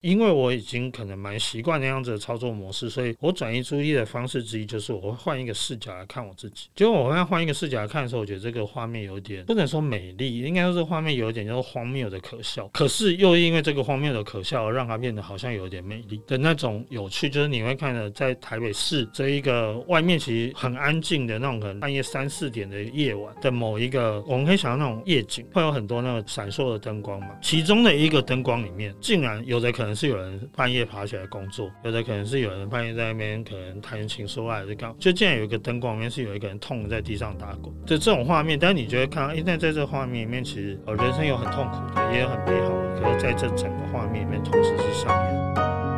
因为我已经可能蛮习惯那样子的操作模式，所以我转移注意力的方式之一就是我会换一个视角来看我自己。结果我在换一个视角来看的时候，我觉得这个画面有点不能说美丽，应该说这画面有一点就是荒谬的可笑。可是又因为这个荒谬的可笑而让它变得好像有点美丽的那种有趣，就是你会看到在台北市这一个外面其实很安静的那种，可能半夜三四点的夜晚的某一个，我们可以想到那种夜景，会有很多那个闪烁的灯光嘛。其中的一个灯光里面，竟然有的可能是有人半夜爬起来工作，有的可能是有人半夜在那边可能谈情说爱是干，就竟然有一个灯光里面是有一个人痛在地上打滚，就这种画面。但你就会看到，哎，但在这画面里面，其实呃人生有很痛苦的，也有很美好的，可是在这整个画面里面同时是上演。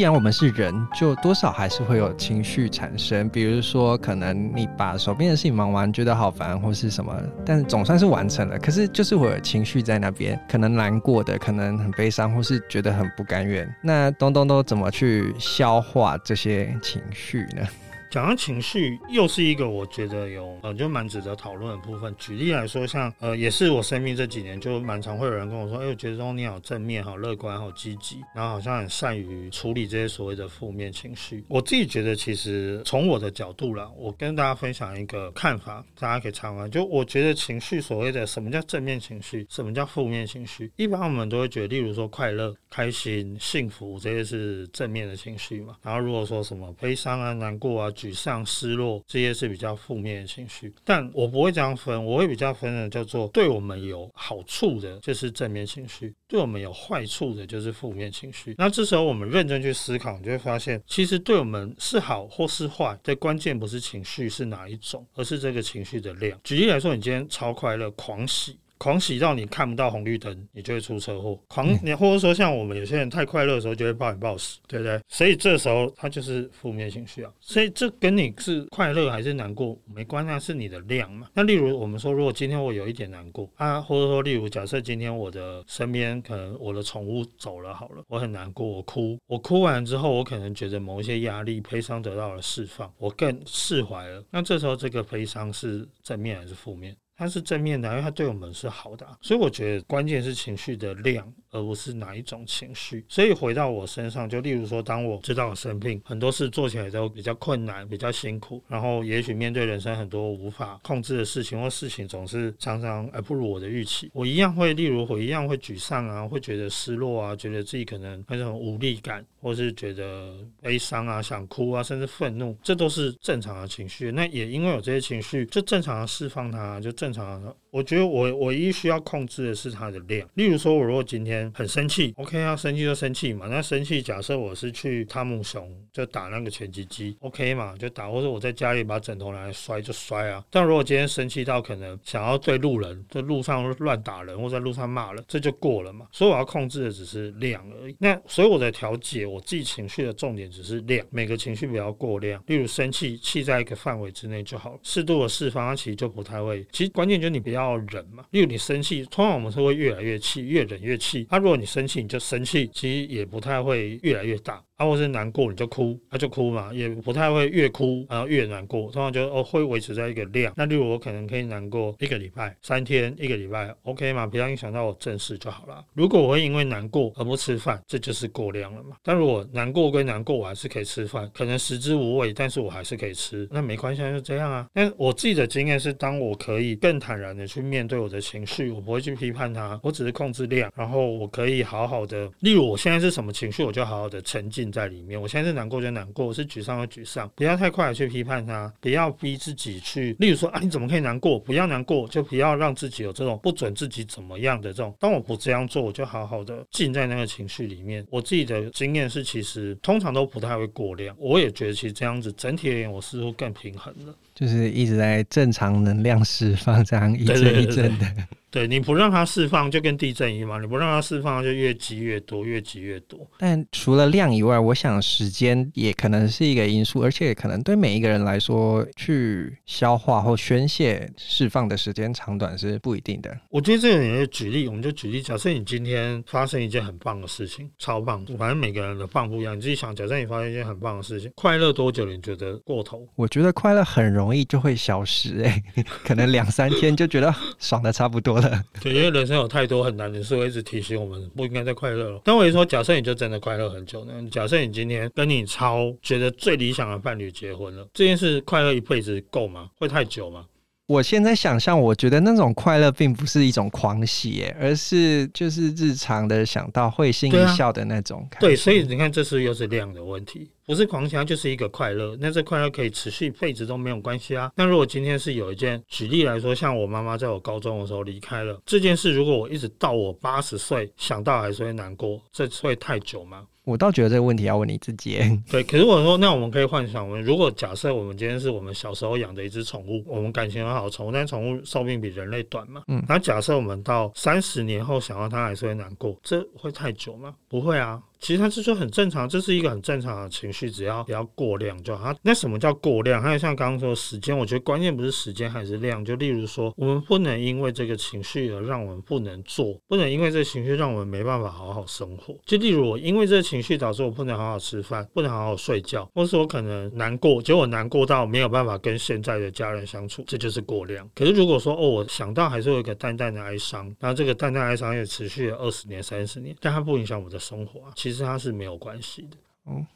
既然我们是人，就多少还是会有情绪产生。比如说，可能你把手边的事情忙完，觉得好烦，或是什么，但总算是完成了。可是就是我有情绪在那边，可能难过的，可能很悲伤，或是觉得很不甘愿。那东东都怎么去消化这些情绪呢？讲到情绪，又是一个我觉得有呃，就蛮值得讨论的部分。举例来说，像呃，也是我生命这几年就蛮常会有人跟我说，哎，我觉得说你好正面、好乐观、好积极，然后好像很善于处理这些所谓的负面情绪。我自己觉得，其实从我的角度啦，我跟大家分享一个看法，大家可以参考。就我觉得情绪，所谓的什么叫正面情绪，什么叫负面情绪？一般我们都会觉得，例如说快乐、开心、幸福这些是正面的情绪嘛。然后如果说什么悲伤啊、难过啊，沮丧、失落这些是比较负面的情绪，但我不会这样分，我会比较分的叫做对我们有好处的，就是正面情绪；对我们有坏处的，就是负面情绪。那这时候我们认真去思考，你就会发现，其实对我们是好或是坏，的关键不是情绪是哪一种，而是这个情绪的量。举例来说，你今天超快乐，狂喜。狂喜到你看不到红绿灯，你就会出车祸。狂，你或者说像我们有些人太快乐的时候，就会暴饮暴食，对不对？所以这时候它就是负面情绪啊。所以这跟你是快乐还是难过没关系，是你的量嘛。那例如我们说，如果今天我有一点难过啊，或者说例如假设今天我的身边可能我的宠物走了好了，我很难过，我哭，我哭完之后，我可能觉得某一些压力、悲伤得到了释放，我更释怀了。那这时候这个悲伤是正面还是负面？他是正面的，因为他对我们是好的，所以我觉得关键是情绪的量，而不是哪一种情绪。所以回到我身上，就例如说，当我知道我生病，很多事做起来都比较困难，比较辛苦，然后也许面对人生很多无法控制的事情，或事情总是常常而不如我的预期，我一样会，例如我一样会沮丧啊，会觉得失落啊，觉得自己可能那种无力感，或是觉得悲伤啊，想哭啊，甚至愤怒，这都是正常的情绪。那也因为有这些情绪，就正常的释放它，就。正常的，我觉得我唯一需要控制的是它的量。例如说，我如果今天很生气，OK 啊，生气就生气嘛。那生气，假设我是去汤姆熊就打那个拳击机，OK 嘛，就打。或者我在家里把枕头拿来摔就摔啊。但如果今天生气到可能想要对路人在路上乱打人，或在路上骂人，这就过了嘛。所以我要控制的只是量而已。那所以我的调节我自己情绪的重点只是量，每个情绪不要过量。例如生气，气在一个范围之内就好了，适度的释放，它其实就不太会。其实。关键就是你不要要忍嘛，因为你生气，通常我们是会越来越气，越忍越气。他、如果你生气，你就生气，其实也不太会越来越大。啊，或是难过你就哭，那、就哭嘛，也不太会越哭然后越难过，通常就哦会维持在一个量。那例如我可能可以难过一个礼拜、三天、一个礼拜，OK 嘛，不要影响到我正事就好了。如果我会因为难过而不吃饭，这就是过量了嘛。但如果难过归难过，我还是可以吃饭，可能食之无味，但是我还是可以吃，那没关系，就这样啊。但我自己的经验是，当我可以更坦然的去面对我的情绪，我不会去批判它，我只是控制量，然后我可以好好的，例如我现在是什么情绪，我就好好的沉浸在里面。我现在是难过就难过，我是沮丧就沮丧，不要太快的去批判他，不要逼自己去。例如说啊，你怎么可以难过？不要难过，就不要让自己有这种不准自己怎么样的这种。当我不这样做，我就好好的浸在那个情绪里面。我自己的经验是，其实通常都不太会过量。我也觉得，其实这样子整体而言，我似乎更平衡了。就是一直在正常能量释放，这样一阵一阵的。对你不让它释放，就跟地震一样嘛，你不让它释放，就越积越多，越积越多。但除了量以外，我想时间也可能是一个因素，而且可能对每一个人来说，去消化或宣泄释放的时间长短是不一定的。我觉得这个也举例，我们就举例，假设你今天发生一件很棒的事情，超棒，反正每个人的棒不一样。你自己想，假设你发生一件很棒的事情，快乐多久你觉得过头？我觉得快乐很容容易就会消失，哎，可能两三天就觉得爽的差不多了。对，因为人生有太多很难的事，我一直提醒我们不应该再快乐了。但我也说，假设你就真的快乐很久呢？假设你今天跟你超觉得最理想的伴侣结婚了，这件事快乐一辈子够吗？会太久吗？我现在想象，我觉得那种快乐并不是一种狂喜，而是就是日常的想到会心一笑的那种。对，所以你看，这是又是量的问题。不是狂喜，就是一个快乐。那这快乐可以持续一辈子都没有关系啊。那如果今天是有一件，举例来说，像我妈妈在我高中的时候离开了这件事，如果我一直到我八十岁想到还是会难过，这会太久吗？我倒觉得这个问题要问你自己。对，可是我说，那我们可以幻想，我们如果假设我们今天是我们小时候养的一只宠物，我们感情很好的宠物，但宠物寿命比人类短嘛。嗯。那假设我们到三十年后想到它还是会难过，这会太久吗？不会啊。其实它是说很正常，这是一个很正常的情绪，只要不要过量就好。那什么叫过量？还有像刚刚说的时间，我觉得关键不是时间还是量。就例如说，我们不能因为这个情绪而让我们不能做，不能因为这个情绪让我们没办法好好生活。就例如我因为这个情绪导致我不能好好吃饭，不能好好睡觉，或是我可能难过，结果难过到没有办法跟现在的家人相处，这就是过量。可是如果说哦，我想到还是有一个淡淡的哀伤，然后这个淡淡哀伤也持续了二十年、三十年，但它不影响我的生活啊。其其实它是没有关系的。嗯。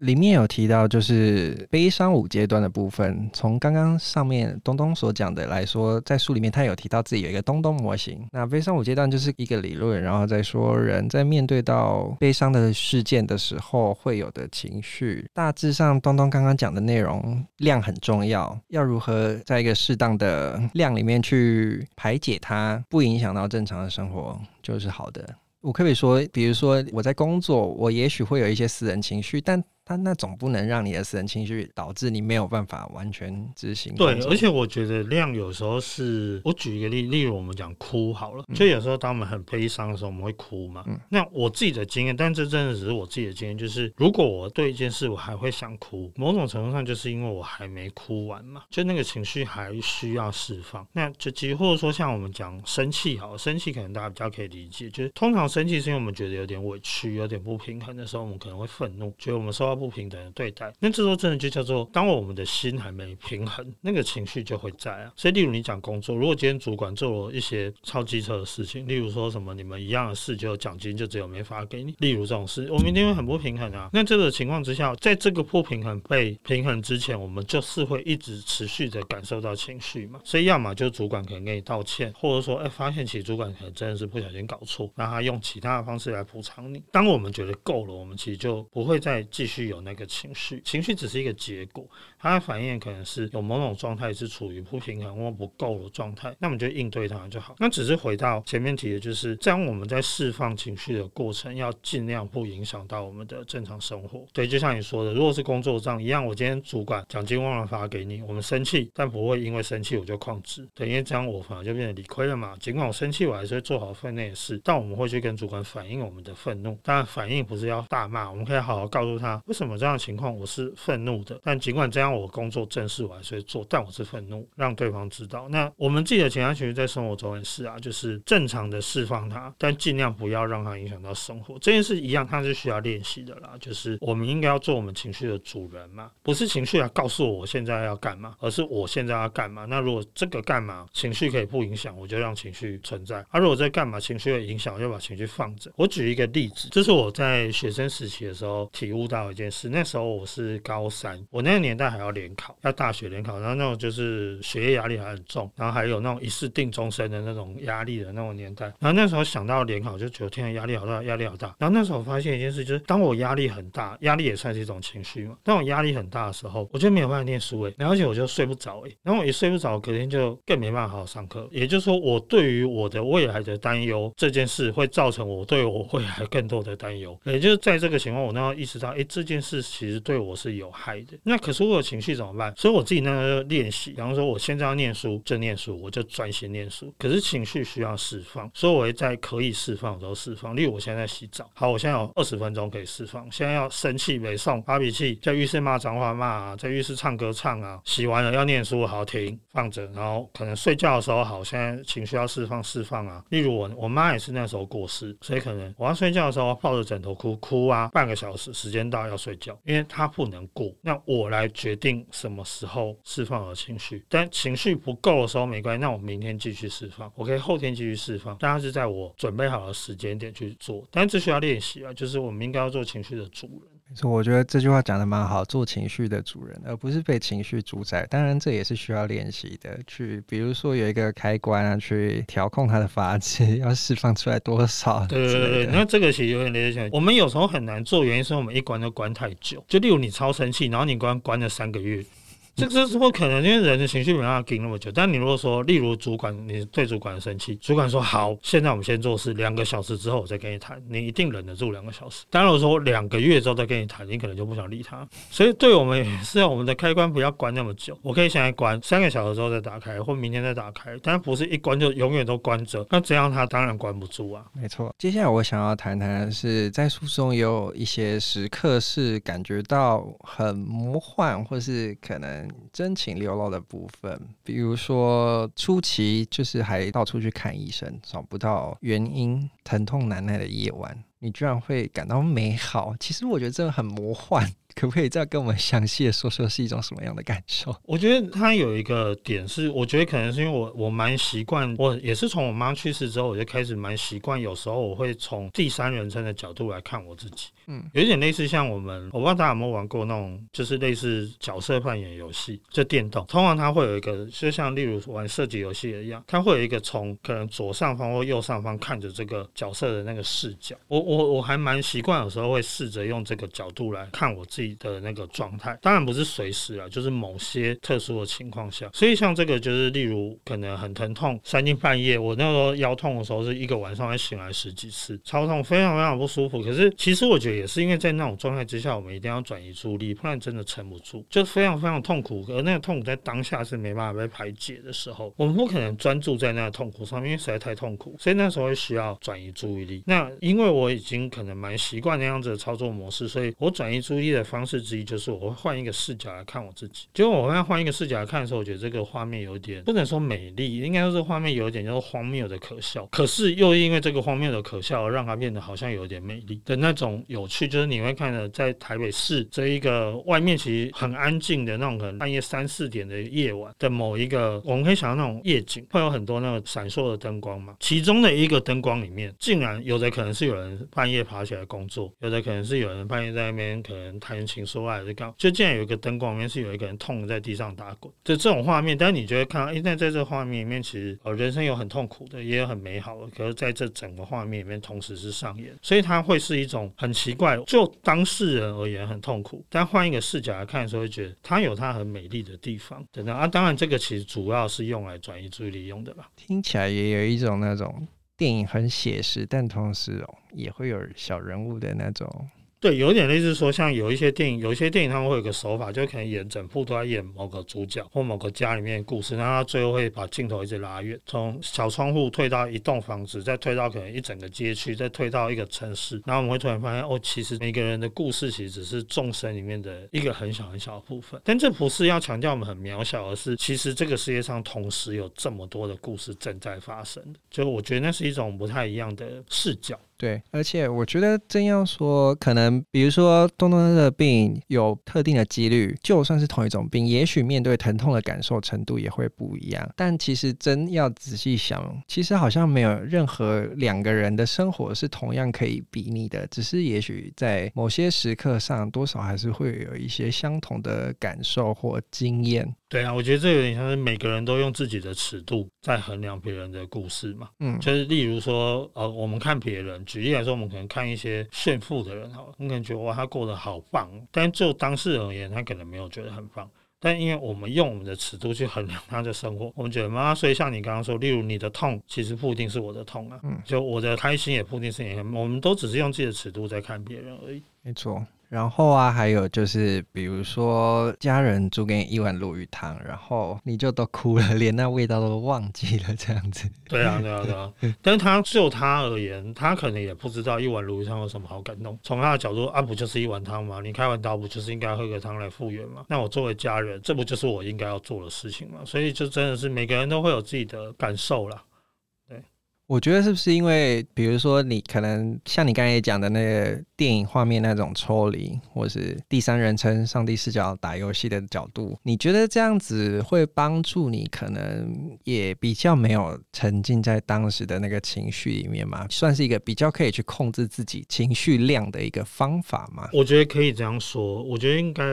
里面有提到，就是悲伤五阶段的部分。从刚刚上面东东所讲的来说，在书里面他有提到自己有一个东东模型。那悲伤五阶段就是一个理论，然后再说人在面对到悲伤的事件的时候会有的情绪。大致上，东东刚刚讲的内容量很重要，要如何在一个适当的量里面去排解它，不影响到正常的生活，就是好的。我可以说，比如说我在工作，我也许会有一些私人情绪，但但那总不能让你的私人情绪导致你没有办法完全执行。对，而且我觉得量有时候是，我举一个例，例如我们讲哭好了，就有时候当我们很悲伤的时候，我们会哭嘛。嗯。那我自己的经验，但这真的只是我自己的经验，就是如果我对一件事我还会想哭，某种程度上就是因为我还没哭完嘛，就那个情绪还需要释放。那就几乎或者说像我们讲生气好了，生气可能大家比较可以理解，就是通常生气是因为我们觉得有点委屈、有点不平衡的时候，我们可能会愤怒，觉得我们受到。不平等的对待，那这时候真的就叫做，当我们的心还没平衡，那个情绪就会在啊。所以，例如你讲工作，如果今天主管做了一些超机车的事情，例如说什么你们一样的事，就奖金就只有没发给你，例如这种事，我们一定会很不平衡啊。那这个情况之下，在这个不平衡被平衡之前，我们就是会一直持续的感受到情绪嘛。所以，要么就主管可能给你道歉，或者说，哎，发现其实主管可能真的是不小心搞错，让他用其他的方式来补偿你。当我们觉得够了，我们其实就不会再继续有那个情绪，情绪只是一个结果，它的反应可能是有某种状态是处于不平衡或不够的状态，那我们就应对它就好。那只是回到前面提的，就是这样我们在释放情绪的过程，要尽量不影响到我们的正常生活。对，就像你说的，如果是工作上一样，我今天主管奖金忘了发给你，我们生气，但不会因为生气我就旷职，对，因为这样我反而就变得理亏了嘛。尽管我生气，我还是会做好分内的事，但我们会去跟主管反映我们的愤怒。当然，反应不是要大骂，我们可以好好告诉他什么这样的。情况我是愤怒的，但尽管这样，我工作正事我还是做，但我是愤怒，让对方知道。那我们自己的情绪情绪在生活中也是啊，就是正常的释放它，但尽量不要让它影响到生活。这件事一样，它是需要练习的啦。就是我们应该要做我们情绪的主人嘛，不是情绪来告诉我我现在要干嘛，而是我现在要干嘛。那如果这个干嘛情绪可以不影响，我就让情绪存在；而、啊、如果在干嘛情绪有影响，我就把情绪放着。我举一个例子，这是我在学生时期的时候体悟到一件是，那时候我是高三，我那个年代还要联考，要大学联考，然后那种就是学业压力还很重，然后还有那种一试定终身的那种压力的那种年代。然后那时候想到联考，就觉得天啊，压力好大，压力好大。然后那时候我发现一件事，就是当我压力很大，压力也算是一种情绪嘛。当我压力很大的时候，我就没有办法念书诶，然后而且我就睡不着诶，然后我一睡不着，隔天就更没办法好好上课。也就是说，我对于我的未来的担忧这件事，会造成我对我未来更多的担忧。也就是在这个情况，我那时候意识到，哎，这件。件事其实对我是有害的。那可是我有情绪怎么办？所以我自己那个练习，比方说我现在要念书就念书，我就专心念书。可是情绪需要释放，所以我会在可以释放的时候释放。例如我现在在洗澡，好，我现在有二十分钟可以释放。现在要生气没送发脾气，在浴室骂脏话骂啊，在浴室唱歌唱啊，洗完了要念书，好停放着，然后可能睡觉的时候好，现在情绪要释放释放啊。例如我我妈也是那时候过世，所以可能我要睡觉的时候抱着枕头哭哭啊，半个小时时间到要睡觉，因为他不能过，那我来决定什么时候释放我的情绪。但情绪不够的时候没关系，那我明天继续释放，我可以后天继续释放，但是在我准备好的时间点去做，但这需要练习啊，就是我们应该要做情绪的主人。没错，我觉得这句话讲的蛮好，做情绪的主人，而不是被情绪主宰。当然，这也是需要练习的。去，比如说有一个开关啊，去调控它的发剂，要释放出来多少？对对对，那这个其实有点类似。我们有时候很难做，原因是我们一关都关太久。就例如你超生气，然后你关关了三个月。这这是不可能，因为人的情绪没办法顶那么久。但你如果说，例如主管，你对主管生气，主管说好，现在我们先做事，两个小时之后我再跟你谈，你一定忍得住两个小时。当然我说两个月之后再跟你谈，你可能就不想理他。所以对我们也是要我们的开关不要关那么久。我可以现在关三个小时之后再打开，或明天再打开，但不是一关就永远都关着。那这样他当然关不住啊。没错。接下来我想要谈谈的是，在书中也有一些时刻是感觉到很魔幻，或是可能真情流露的部分，比如说初期就是还到处去看医生，找不到原因，疼痛难耐的夜晚，你居然会感到美好。其实我觉得这个很魔幻。可不可以再跟我们详细的说说是一种什么样的感受？我觉得它有一个点是，我觉得可能是因为我我蛮习惯，我也是从我妈去世之后，我就开始蛮习惯，有时候我会从第三人称的角度来看我自己。嗯，有一点类似像我们，我不知道大家有没有玩过那种，就是类似角色扮演游戏，就电动。通常它会有一个，就像例如玩射击游戏一样，它会有一个从可能左上方或右上方看着这个角色的那个视角。我我我还蛮习惯，有时候会试着用这个角度来看我自己的那个状态，当然不是随时啊，就是某些特殊的情况下。所以像这个，就是例如可能很疼痛，三更半夜，我那时候腰痛的时候，是一个晚上会醒来十几次，超痛，非常非常不舒服。可是其实我觉得也是因为在那种状态之下，我们一定要转移注意力，不然真的撑不住，就非常非常痛苦。而那个痛苦在当下是没办法被排解的时候，我们不可能专注在那个痛苦上面，因为实在太痛苦。所以那时候会需要转移注意力。那因为我已经可能蛮习惯那样子的操作模式，所以我转移注意力的方方式。之一就是我会换一个视角来看我自己，结果我会换一个视角来看的时候，我觉得这个画面有点不能说美丽，应该说这画面有一点就是荒谬的可笑。可是又因为这个荒谬的可笑，而让它变得好像有点美丽的那种有趣。就是你会看到在台北市这一个外面其实很安静的那种，可能半夜三四点的夜晚的某一个，我们可以想到那种夜景，会有很多那个闪烁的灯光嘛。其中的一个灯光里面，竟然有的可能是有人半夜爬起来工作，有的可能是有人半夜在那边可能情说。说话是刚，就竟然有一个灯光里面是有一个人痛的在地上打滚，就这种画面。但是你就会看到，哎，那在这画面里面，其实呃人生有很痛苦的，也有很美好的。可是在这整个画面里面，同时是上演，所以它会是一种很奇怪，就当事人而言很痛苦。但换一个视角来看的时候，会觉得它有它很美丽的地方，等等啊。当然，这个其实主要是用来转移注意力用的吧。听起来也有一种那种电影很写实，但同时哦也会有小人物的那种。对，有点类似说，像有一些电影，有一些电影他们会有个手法，就可能演整部都在演某个主角或某个家里面的故事，然后他最后会把镜头一直拉远，从小窗户退到一栋房子，再退到可能一整个街区，再退到一个城市，然后我们会突然发现，哦，其实每个人的故事其实只是众生里面的一个很小很小的部分。但这不是要强调我们很渺小，而是其实这个世界上同时有这么多的故事正在发生。就我觉得那是一种不太一样的视角。对，而且我觉得真要说，可能比如说东东的病有特定的几率，就算是同一种病，也许面对疼痛的感受程度也会不一样。但其实真要仔细想，其实好像没有任何两个人的生活是同样可以比拟的，只是也许在某些时刻上，多少还是会有一些相同的感受或经验。对啊，我觉得这有点像是每个人都用自己的尺度在衡量别人的故事嘛。嗯，就是例如说，呃，我们看别人，举例来说，我们可能看一些炫富的人，好了，我们可能觉得哇，他过得好棒，但就当事人而言，他可能没有觉得很棒。但因为我们用我们的尺度去衡量他的生活，我们觉得嘛，所以像你刚刚说，例如你的痛，其实不一定是我的痛啊。嗯，就我的开心也不一定是你的，我们都只是用自己的尺度在看别人而已。没错。然后啊，还有就是，比如说家人煮给你一碗鲈鱼汤，然后你就都哭了，连那味道都忘记了，这样子。对啊，对啊，对啊。但是他就他而言，他可能也不知道一碗鲈鱼汤有什么好感动。从他的角度啊，不就是一碗汤吗？你开完刀不就是应该喝个汤来复原吗？那我作为家人，这不就是我应该要做的事情吗？所以就真的是每个人都会有自己的感受啦。我觉得是不是因为，比如说你可能像你刚才讲的那个电影画面那种抽离，或是第三人称上帝视角打游戏的角度，你觉得这样子会帮助你，可能也比较没有沉浸在当时的那个情绪里面嘛？算是一个比较可以去控制自己情绪量的一个方法吗？我觉得可以这样说，我觉得应该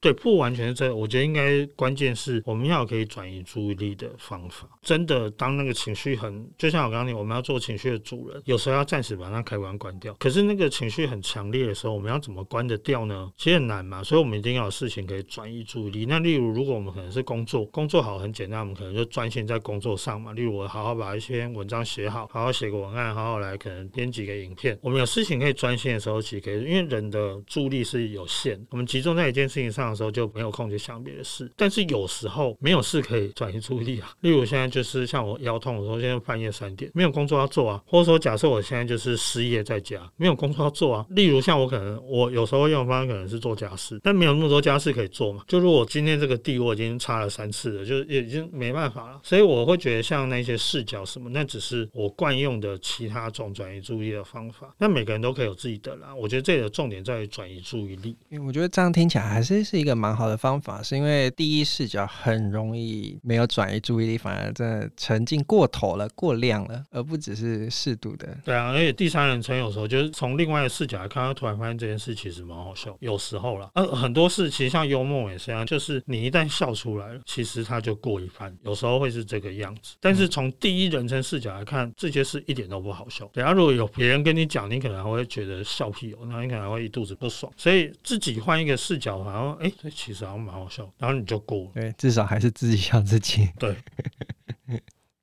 对，不完全是这样，我觉得应该关键是我们要可以转移注意力的方法。真的，当那个情绪很，就像我刚。我们要做情绪的主人，有时候要暂时把那开关关掉。可是那个情绪很强烈的时候，我们要怎么关得掉呢？其实很难嘛，所以我们一定要有事情可以转移注意力。那例如，如果我们可能是工作，工作好很简单，我们可能就专心在工作上嘛。例如，我好好把一些文章写好，好好写个文案，好好来可能编辑个影片。我们有事情可以专心的时候，其实可以，因为人的注意力是有限，我们集中在一件事情上的时候，就没有空去想别的事。但是有时候没有事可以转移注意力啊。例如现在就是像我腰痛的时候，现在半夜三点。没有工作要做啊，或者说假设我现在就是失业在家，没有工作要做啊。例如像我可能我有时候用的方法可能是做家事，但没有那么多家事可以做嘛。就如果今天这个地我已经擦了三次了，就已经没办法了。所以我会觉得像那些视角什么，那只是我惯用的其他种转移注意力的方法。那每个人都可以有自己的啦。我觉得这里的重点在于转移注意力。我觉得这样听起来还是是一个蛮好的方法，是因为第一视角很容易没有转移注意力，反而真的沉浸过头了、过量了，而不只。是适度的，对啊，而且第三人称有时候就是从另外的视角来看，他突然发现这件事其实蛮好笑，有时候啦，呃，很多事其实像幽默也是一样，就是你一旦笑出来了，其实他就过一番，有时候会是这个样子。但是从第一人称视角来看，这些事一点都不好笑。等下如果有别人跟你讲，你可能还会觉得笑屁哦，那你可能会一肚子不爽。所以自己换一个视角，好像哎，这其实好像蛮好笑，然后你就过了。对，至少还是自己笑自己。对。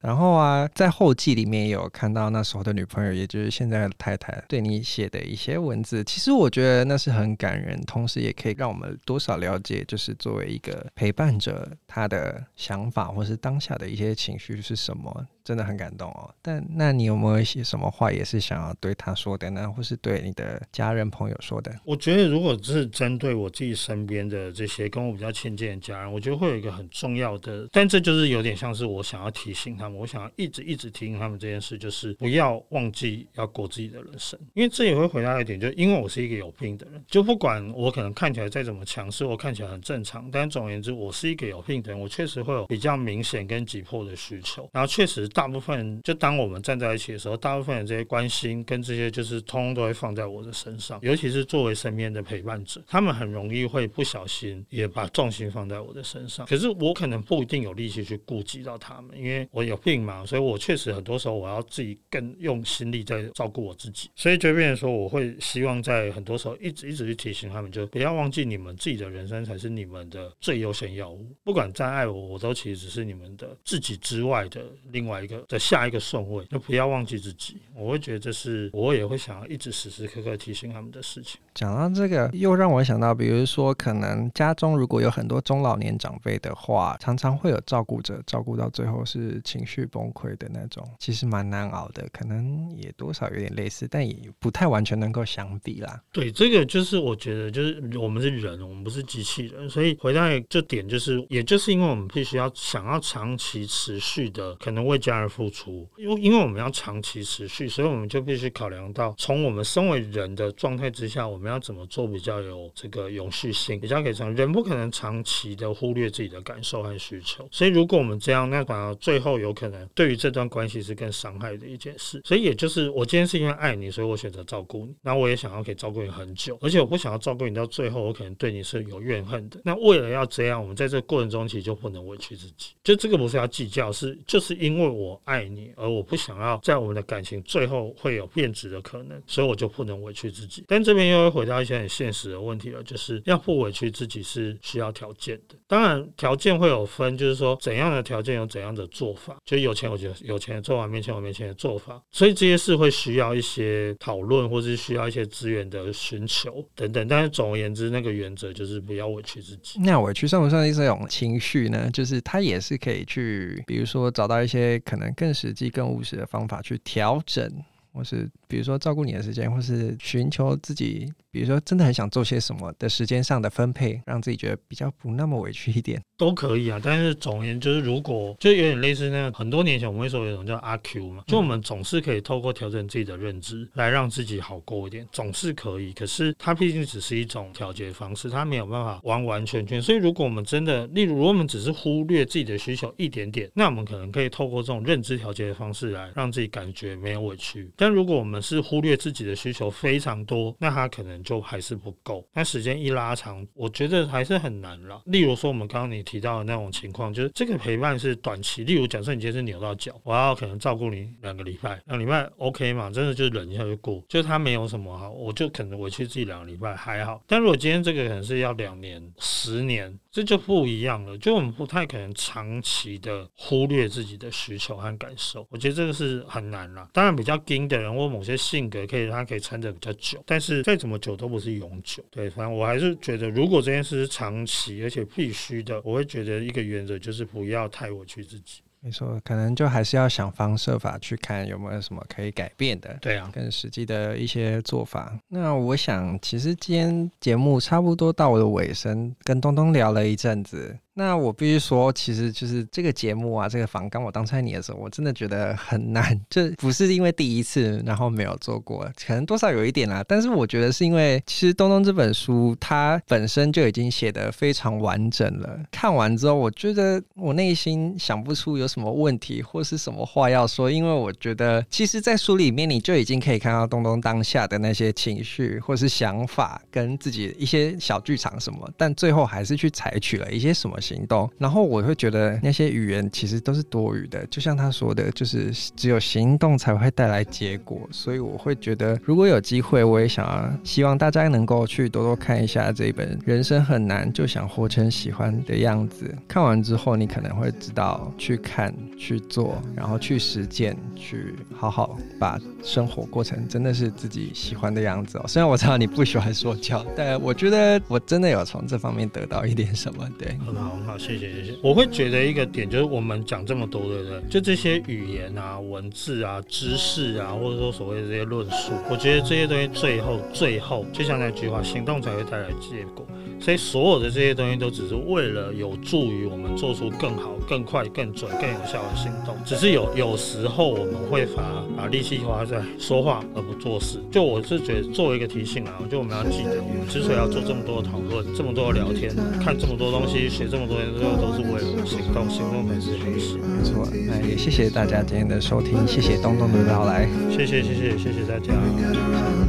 然后啊，在后记里面也有看到那时候的女朋友，也就是现在的太太对你写的一些文字。其实我觉得那是很感人，同时也可以让我们多少了解，就是作为一个陪伴者，他的想法或是当下的一些情绪是什么。真的很感动哦，但那你有没有一些什么话也是想要对他说的呢？或是对你的家人朋友说的？我觉得，如果是针对我自己身边的这些跟我比较亲近的家人，我觉得会有一个很重要的，但这就是有点像是我想要提醒他们，我想要一直一直提醒他们这件事，就是不要忘记要过自己的人生，因为这也会回答一点，就因为我是一个有病的人，就不管我可能看起来再怎么强势，我看起来很正常，但总而言之，我是一个有病的人，我确实会有比较明显跟急迫的需求，然后确实。大部分就当我们站在一起的时候，大部分的这些关心跟这些就是通通都会放在我的身上，尤其是作为身边的陪伴者，他们很容易会不小心也把重心放在我的身上。可是我可能不一定有力气去顾及到他们，因为我有病嘛，所以我确实很多时候我要自己更用心力在照顾我自己。所以就变成说，我会希望在很多时候一直一直去提醒他们，就不要忘记你们自己的人生才是你们的最优先要务。不管再爱我，我都其实只是你们的自己之外的另外一个。在下一个顺位，就不要忘记自己。我会觉得这是我也会想要一直时时刻刻提醒他们的事情。讲到这个，又让我想到，比如说，可能家中如果有很多中老年长辈的话，常常会有照顾者照顾到最后是情绪崩溃的那种，其实蛮难熬的。可能也多少有点类似，但也不太完全能够相比啦。对，这个就是我觉得，就是我们是人，我们不是机器人，所以回到这点，就是也就是因为我们必须要想要长期持续的，可能为家。而付出，因为因为我们要长期持续，所以我们就必须考量到，从我们身为人的状态之下，我们要怎么做比较有这个永续性，比较可以长。人不可能长期的忽略自己的感受和需求，所以如果我们这样，那反而最后有可能对于这段关系是更伤害的一件事。所以也就是我今天是因为爱你，所以我选择照顾你，那我也想要可以照顾你很久，而且我不想要照顾你到最后，我可能对你是有怨恨的。那为了要这样，我们在这个过程中其实就不能委屈自己，就这个不是要计较，是就是因为。我爱你，而我不想要在我们的感情最后会有变质的可能，所以我就不能委屈自己。但这边又会回到一些很现实的问题了，就是要不委屈自己是需要条件的。当然，条件会有分，就是说怎样的条件有怎样的做法。就有钱，我觉得有钱的做法，没钱我没钱的做法。所以这些事会需要一些讨论，或是需要一些资源的寻求等等。但是总而言之，那个原则就是不要委屈自己。那委屈算不算是一种情绪呢？就是他也是可以去，比如说找到一些可能更实际、更务实的方法去调整，或是比如说照顾你的时间，或是寻求自己。比如说，真的很想做些什么的时间上的分配，让自己觉得比较不那么委屈一点，都可以啊。但是总而言之，就是如果就有点类似那个很多年前我们会说有一种叫阿 Q 嘛，就我们总是可以透过调整自己的认知来让自己好过一点，总是可以。可是它毕竟只是一种调节方式，它没有办法完完全全。所以如果我们真的，例如如果我们只是忽略自己的需求一点点，那我们可能可以透过这种认知调节的方式来让自己感觉没有委屈。但如果我们是忽略自己的需求非常多，那它可能就还是不够，那时间一拉长，我觉得还是很难了。例如说，我们刚刚你提到的那种情况，就是这个陪伴是短期。例如，假设你今天是扭到脚，我要可能照顾你两个礼拜，两礼拜 OK 嘛？真的就忍一下就过，就他没有什么好，我就可能委屈自己两个礼拜还好。但如果今天这个可能是要两年、十年。这就不一样了，就我们不太可能长期的忽略自己的需求和感受，我觉得这个是很难啦。当然，比较硬的人或某些性格可以，他可以撑得比较久，但是再怎么久都不是永久。对，反正我还是觉得，如果这件事是长期而且必须的，我会觉得一个原则就是不要太委屈自己。没错，可能就还是要想方设法去看有没有什么可以改变的，对啊，更实际的一些做法。那我想，其实今天节目差不多到我的尾声，跟东东聊了一阵子。那我必须说，其实就是这个节目啊，这个访刚我当初你的时候，我真的觉得很难，这不是因为第一次然后没有做过，可能多少有一点啦。但是我觉得是因为，其实东东这本书它本身就已经写得非常完整了。看完之后，我觉得我内心想不出有什么问题或是什么话要说，因为我觉得其实，在书里面你就已经可以看到东东当下的那些情绪或是想法，跟自己一些小剧场什么，但最后还是去采取了一些什么。行动，然后我会觉得那些语言其实都是多余的，就像他说的，就是只有行动才会带来结果。所以我会觉得，如果有机会，我也想要希望大家能够去多多看一下这一本《人生很难，就想活成喜欢的样子》。看完之后，你可能会知道去看、去做，然后去实践，去好好把生活过成真的是自己喜欢的样子哦。虽然我知道你不喜欢说教，但我觉得我真的有从这方面得到一点什么。对，好，谢谢谢谢。我会觉得一个点就是，我们讲这么多，对不对？就这些语言啊、文字啊、知识啊，或者说所谓的这些论述，我觉得这些东西最后最后，就像那句话，行动才会带来结果。所以所有的这些东西都只是为了有助于我们做出更好、更快、更准、更有效的行动。只是有有时候我们会把把力气花在说话而不做事。就我是觉得作为一个提醒啊，就我们要记得，我们之所以要做这么多讨论、这么多的聊天、看这么多东西、学这么多年，最后都是为了行动。行动才是学习。没错，那也谢谢大家今天的收听，谢谢东东的到来，谢谢谢谢谢谢大家，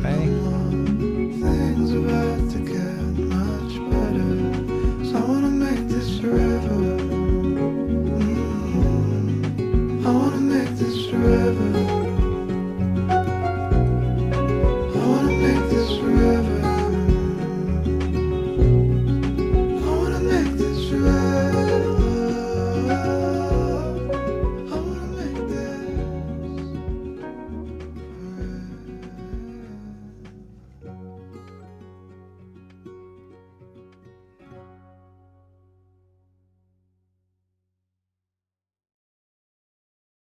拜拜。